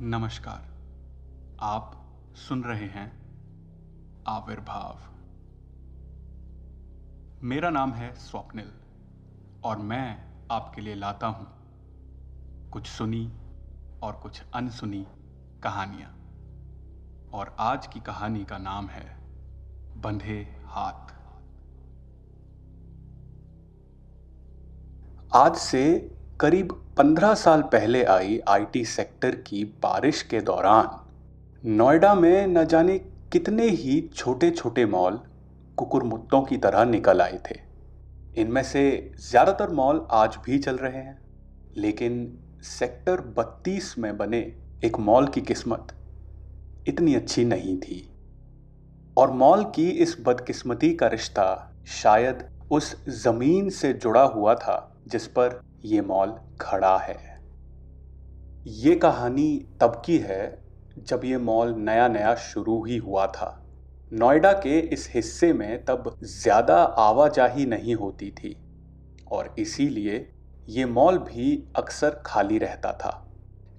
नमस्कार। आप सुन रहे हैं आविर्भाव। मेरा नाम है स्वप्निल और मैं आपके लिए लाता हूँ कुछ सुनी और कुछ अनसुनी कहानियाँ। और आज की कहानी का नाम है बंधे हाथ। आज से करीब पंद्रह साल पहले आई आईटी सेक्टर की बारिश के दौरान। नोएडा में न जाने कितने ही छोटे छोटे मॉल कुकुरमुत्तों की तरह निकल आए थे। इनमें से ज़्यादातर मॉल आज भी चल रहे हैं, लेकिन सेक्टर 32 में बने एक मॉल की किस्मत इतनी अच्छी नहीं थी। और मॉल की इस बदकिस्मती का रिश्ता शायद उस ज़मीन से जुड़ा हुआ था जिस पर ये मॉल खड़ा है। ये कहानी तब की है जब ये मॉल नया नया शुरू ही हुआ था। नोएडा के इस हिस्से में तब ज़्यादा आवाजाही नहीं होती थी और इसीलिए ये मॉल भी अक्सर खाली रहता था।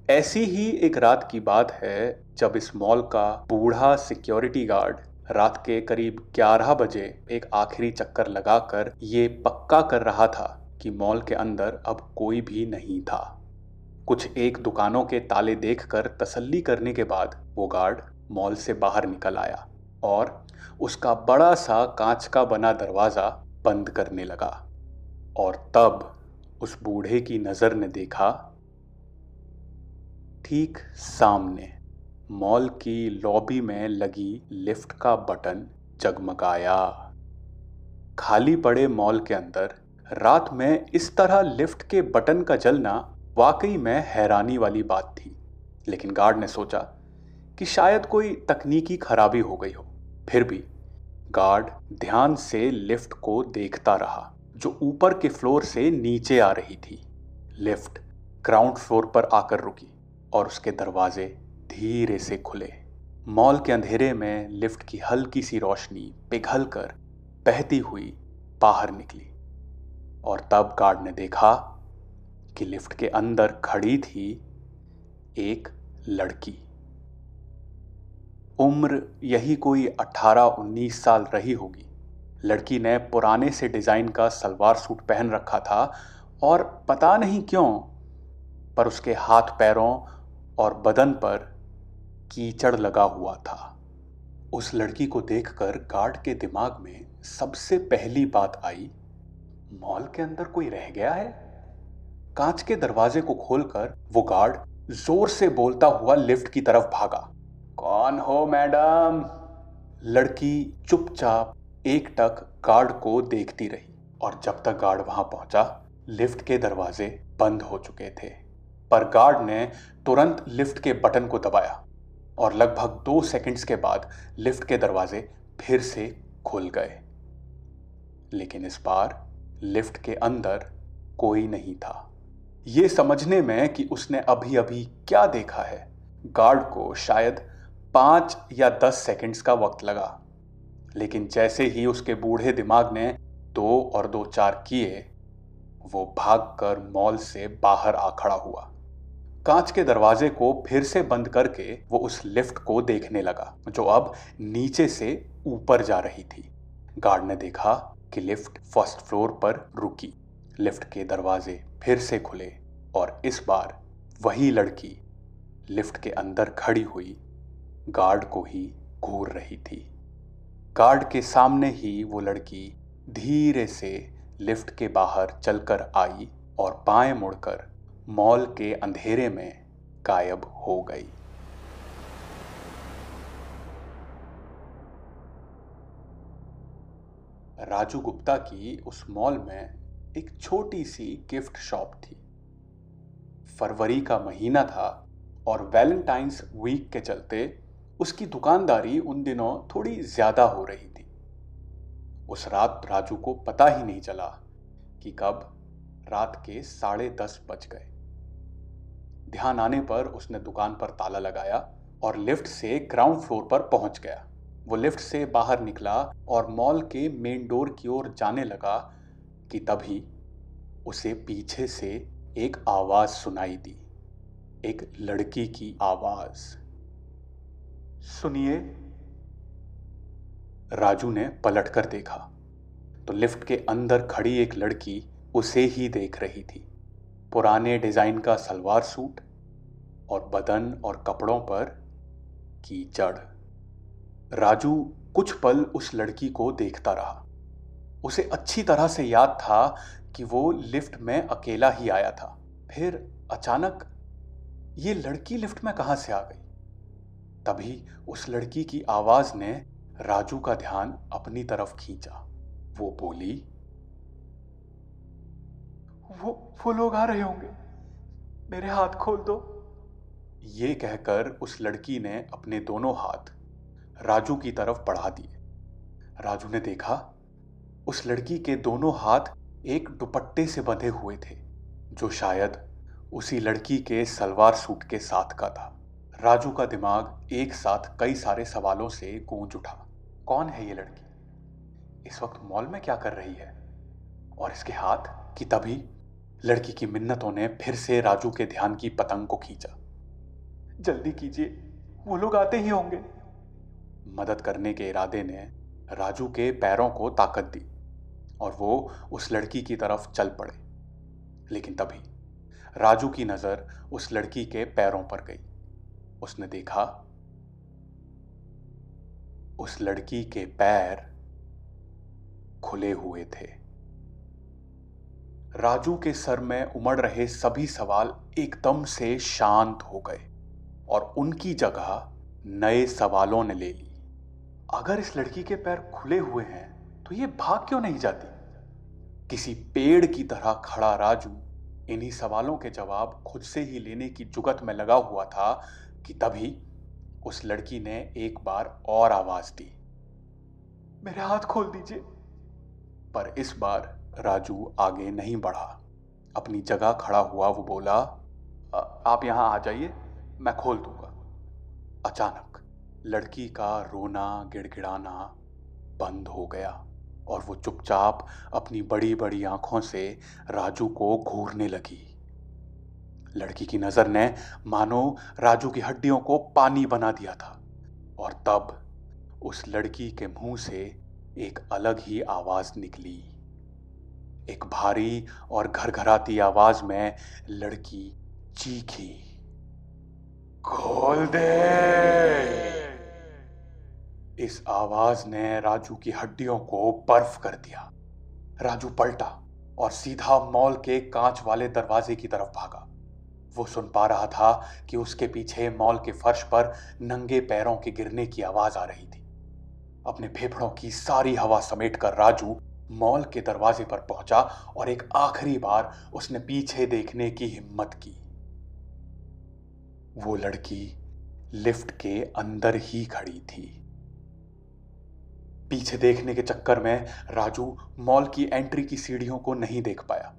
ऐसी ही एक रात की बात है जब इस मॉल का बूढ़ा सिक्योरिटी गार्ड रात के करीब 11 बजे एक आखिरी चक्कर लगाकर ये पक्का कर रहा था कि मॉल के अंदर अब कोई भी नहीं था। कुछ एक दुकानों के ताले देखकर तसल्ली करने के बाद वो गार्ड मॉल से बाहर निकल आया और उसका बड़ा सा कांच का बना दरवाज़ा बंद करने लगा। और तब उस बूढ़े की नज़र ने देखा, ठीक सामने मॉल की लॉबी में लगी लिफ्ट का बटन जगमगाया। खाली पड़े मॉल के अंदर रात में इस तरह लिफ्ट के बटन का जलना वाकई में हैरानी वाली बात थी। लेकिन गार्ड ने सोचा कि शायद कोई तकनीकी खराबी हो गई हो। फिर भी गार्ड ध्यान से लिफ्ट को देखता रहा, जो ऊपर के फ्लोर से नीचे आ रही थी। लिफ्ट ग्राउंड फ्लोर पर आकर रुकी और उसके दरवाजे धीरे से खुले। मॉल के अंधेरे में लिफ्ट की हल्की सी रोशनी पिघल कर बहती हुई बाहर निकली। और तब गार्ड ने देखा कि लिफ्ट के अंदर खड़ी थी एक लड़की। उम्र यही कोई 18-19 साल रही होगी। लड़की ने पुराने से डिज़ाइन का सलवार सूट पहन रखा था और पता नहीं क्यों, पर उसके हाथ पैरों और बदन पर कीचड़ लगा हुआ था। उस लड़की को देखकर गार्ड के दिमाग में सबसे पहली बात आई मॉल के अंदर कोई रह गया है? कांच के दरवाजे को खोलकर वो गार्ड ज़ोर से बोलता हुआ लिफ्ट की तरफ़ भागा। कौन हो, मैडम? लड़की चुपचाप एक टक गार्ड को देखती रही और जब तक गार्ड वहाँ पहुँचा, लिफ्ट के दरवाजे बंद हो चुके थे। पर गार्ड ने तुरंत लिफ्ट के बटन को दबाया और लगभग दो सेकंड्स के बाद लिफ्ट के दरवाजे फिर से खुल गए। लेकिन इस बार लिफ्ट के अंदर कोई नहीं था। ये समझने में कि उसने अभी अभी क्या देखा है। गार्ड को शायद पाँच या दस सेकंड्स का वक्त लगा। लेकिन जैसे ही उसके बूढ़े दिमाग ने दो और दो चार किए, वो भागकर मॉल से बाहर आ खड़ा हुआ। कांच के दरवाजे को फिर से बंद करके वो उस लिफ्ट को देखने लगा, जो अब नीचे से ऊपर जा रही थी। गार्ड ने देखा कि लिफ्ट फ़र्स्ट फ्लोर पर रुकी। लिफ्ट के दरवाजे फिर से खुले और इस बार वही लड़की लिफ्ट के अंदर खड़ी हुई गार्ड को ही घूर रही थी। गार्ड के सामने ही वो लड़की धीरे से लिफ्ट के बाहर चलकर आई और बाएँ मुड़कर मॉल के अंधेरे में गायब हो गई। राजू गुप्ता की उस मॉल में एक छोटी सी गिफ्ट शॉप थी। फरवरी का महीना था और वैलेंटाइंस वीक के चलते उसकी दुकानदारी उन दिनों थोड़ी ज़्यादा हो रही थी। उस रात राजू को पता ही नहीं चला कि कब रात के साढ़े दस बज गए। ध्यान आने पर उसने दुकान पर ताला लगाया और लिफ्ट से ग्राउंड फ्लोर पर पहुँच गया। वो लिफ्ट से बाहर निकला और मॉल के मेन डोर की ओर जाने लगा कि तभी उसे पीछे से एक आवाज़ सुनाई दी। एक लड़की की आवाज़। सुनिए। राजू ने पलट कर देखा। तो लिफ्ट के अंदर खड़ी एक लड़की उसे ही देख रही थी। पुराने डिज़ाइन का सलवार सूट और बदन और कपड़ों पर कीचड़ राजू कुछ पल उस लड़की को देखता रहा। उसे अच्छी तरह से याद था कि वो लिफ्ट में अकेला ही आया था। फिर अचानक, ये लड़की लिफ्ट में कहाँ से आ गई? तभी उस लड़की की आवाज़ ने राजू का ध्यान अपनी तरफ़ खींचा। वो बोली, वो वो लोग आ रहे होंगे। मेरे हाथ खोल दो। ये कहकर उस लड़की ने अपने दोनों हाथ राजू की तरफ़ बढ़ा दिए। राजू ने देखा, उस लड़की के दोनों हाथ एक दुपट्टे से बंधे हुए थे, जो शायद उसी लड़की के सलवार सूट के साथ का था। राजू का दिमाग एक साथ कई सारे सवालों से गूंज उठा। कौन है ये लड़की? इस वक्त मॉल में क्या कर रही है? और इसके हाथ कि तभी लड़की की मिन्नतों ने फिर से राजू के ध्यान की पतंग को खींचा। जल्दी कीजिए, वो लोग आते ही होंगे। मदद करने के इरादे ने राजू के पैरों को ताकत दी और वो उस लड़की की तरफ़ चल पड़े। लेकिन तभी राजू की नज़र उस लड़की के पैरों पर गई। उसने देखा, उस लड़की के पैर खुले हुए थे। राजू के सर में उमड़ रहे सभी सवाल एकदम से शांत हो गए और उनकी जगह नए सवालों ने ले ली अगर इस लड़की के पैर खुले हुए हैं तो ये भाग क्यों नहीं जाती? किसी पेड़ की तरह खड़ा राजू इन्हीं सवालों के जवाब खुद से ही लेने की जुगत में लगा हुआ था कि तभी उस लड़की ने एक बार और आवाज़ दी। मेरे हाथ खोल दीजिए। पर इस बार राजू आगे नहीं बढ़ा। अपनी जगह खड़ा हुआ वो बोला आप यहाँ आ जाइए, मैं खोल दूँगा। अचानक लड़की का रोना, गिड़गिड़ाना बंद हो गया और वो चुपचाप अपनी बड़ी बड़ी आँखों से राजू को घूरने लगी। लड़की की नज़र ने, मानो, राजू की हड्डियों को पानी बना दिया था और तब उस लड़की के मुँह से एक अलग ही आवाज़ निकली। एक भारी और घरघराती आवाज़ में लड़की चीखी, खोल दे! इस आवाज़ ने राजू की हड्डियों को बर्फ़ कर दिया। राजू पलटा और सीधा मॉल के कांच वाले दरवाजे की तरफ़ भागा। वो सुन पा रहा था कि उसके पीछे मॉल के फर्श पर नंगे पैरों के गिरने की आवाज़ आ रही थी। अपने फेफड़ों की सारी हवा समेट कर राजू मॉल के दरवाजे पर पहुँचा और एक आखिरी बार उसने पीछे देखने की हिम्मत की। वो लड़की लिफ्ट के अंदर ही खड़ी थी। पीछे देखने के चक्कर में राजू मॉल की एंट्री की सीढ़ियों को नहीं देख पाया।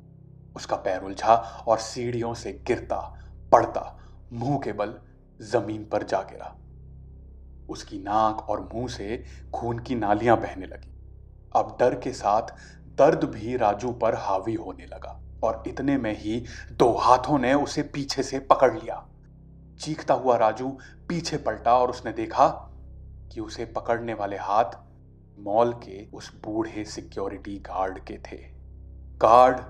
उसका पैर उलझा और सीढ़ियों से गिरता, पड़ता, मुँह के बल ज़मीन पर जा गिरा। उसकी नाक और मुँह से खून की नालियाँ बहने लगी। अब डर के साथ दर्द भी राजू पर हावी होने लगा और इतने में ही दो हाथों ने उसे पीछे से पकड़ लिया। चीखता हुआ राजू पीछे पलटा और उसने देखा कि उसे पकड़ने वाले हाथ मॉल के उस बूढ़े सिक्योरिटी गार्ड के थे। गार्ड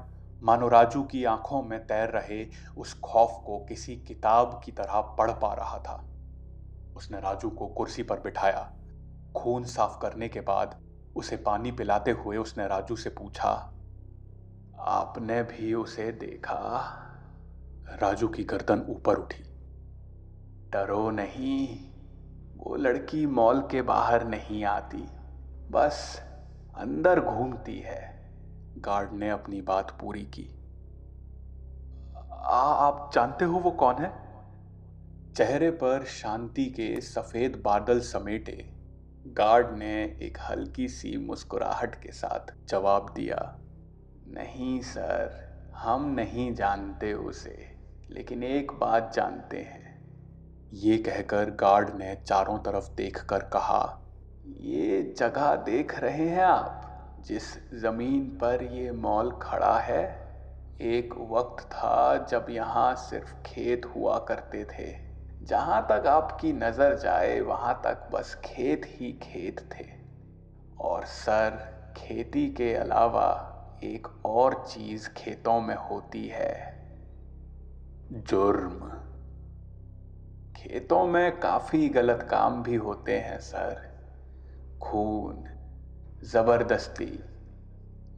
मानो राजू की आँखों में तैर रहे उस खौफ को किसी किताब की तरह पढ़ पा रहा था। उसने राजू को कुर्सी पर बिठाया। खून साफ़ करने के बाद उसे पानी पिलाते हुए उसने राजू से पूछा, आपने भी उसे देखा? राजू की गर्दन ऊपर उठी। डरो नहीं, वो लड़की मॉल के बाहर नहीं आती। बस अंदर घूमती है। गार्ड ने अपनी बात पूरी की। आ, आप जानते हो वो कौन है? चेहरे पर शांति के सफ़ेद बादल समेटे गार्ड ने एक हल्की सी मुस्कुराहट के साथ जवाब दिया नहीं सर हम नहीं जानते उसे लेकिन एक बात जानते हैं। ये कहकर गार्ड ने चारों तरफ़ देखकर कहा ये जगह देख रहे हैं आप, जिस ज़मीन पर ये मॉल खड़ा है। एक वक्त था जब यहाँ सिर्फ़ खेत हुआ करते थे। जहाँ तक आपकी नज़र जाए, वहाँ तक बस खेत ही खेत थे। और सर, खेती के अलावा एक और चीज़ खेतों में होती है। जुर्म। खेतों में काफ़ी गलत काम भी होते हैं, सर। खून, ज़बरदस्ती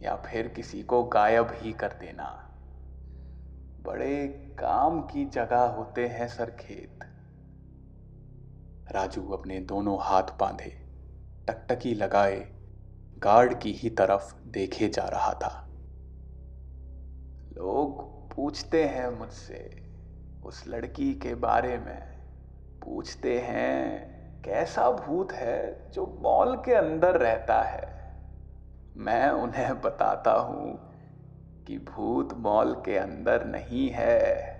या फिर किसी को गायब ही कर देना। बड़े काम की जगह होते हैं सर खेत राजू अपने दोनों हाथ बांधे, टकटकी लगाए, गार्ड की ही तरफ़ देखे जा रहा था। लोग पूछते हैं मुझसे, उस लड़की के बारे में पूछते हैं। कैसा भूत है जो मॉल के अंदर रहता है? मैं उन्हें बताता हूँ कि भूत मॉल के अंदर नहीं है।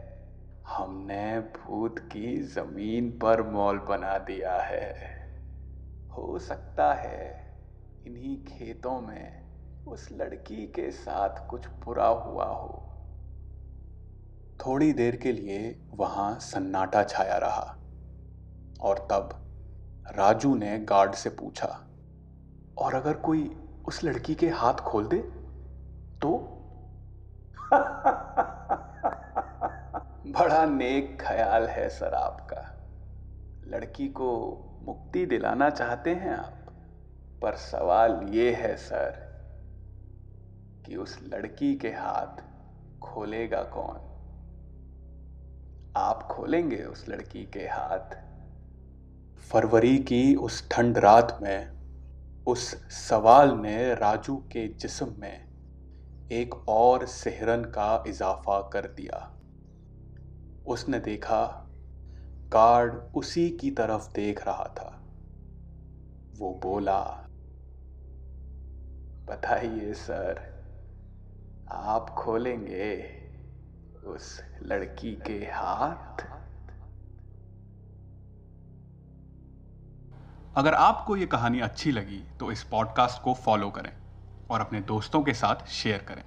हमने भूत की ज़मीन पर मॉल बना दिया है। हो सकता है इन्हीं खेतों में उस लड़की के साथ कुछ बुरा हुआ हो। थोड़ी देर के लिए वहाँ सन्नाटा छाया रहा और तब राजू ने गार्ड से पूछा, और अगर कोई उस लड़की के हाथ खोल दे तो? बड़ा नेक ख्याल है सर आपका। लड़की को मुक्ति दिलाना चाहते हैं आप, पर सवाल ये है सर कि उस लड़की के हाथ खोलेगा कौन? आप खोलेंगे उस लड़की के हाथ फरवरी की उस ठंड रात में, उस सवाल ने राजू के जिस्म में एक और सेहरन का इजाफा कर दिया। उसने देखा, गार्ड उसी की तरफ़ देख रहा था। वो बोला, बताइए सर, आप खोलेंगे उस लड़की के हाथ? अगर आपको ये कहानी अच्छी लगी तो इस पॉडकास्ट को फॉलो करें और अपने दोस्तों के साथ शेयर करें।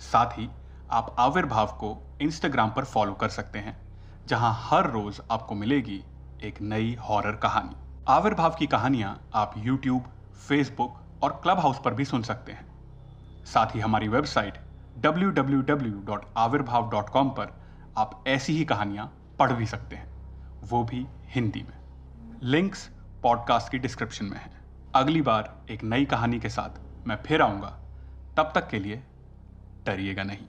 साथ ही, आप आविर्भाव को इंस्टाग्राम पर फॉलो कर सकते हैं, जहाँ हर रोज आपको मिलेगी एक नई हॉरर कहानी। आविर्भाव की कहानियाँ आप यूट्यूब फेसबुक और क्लब हाउस पर भी सुन सकते हैं। साथ ही हमारी वेबसाइट www.avirбhav.com पर आप ऐसी ही कहानियाँ पढ़ भी सकते हैं, वो भी हिंदी में। लिंक्स पॉडकास्ट की डिस्क्रिप्शन में है। अगली बार एक नई कहानी के साथ मैं फिर आऊँगा। तब तक के लिए डरिएगा नहीं।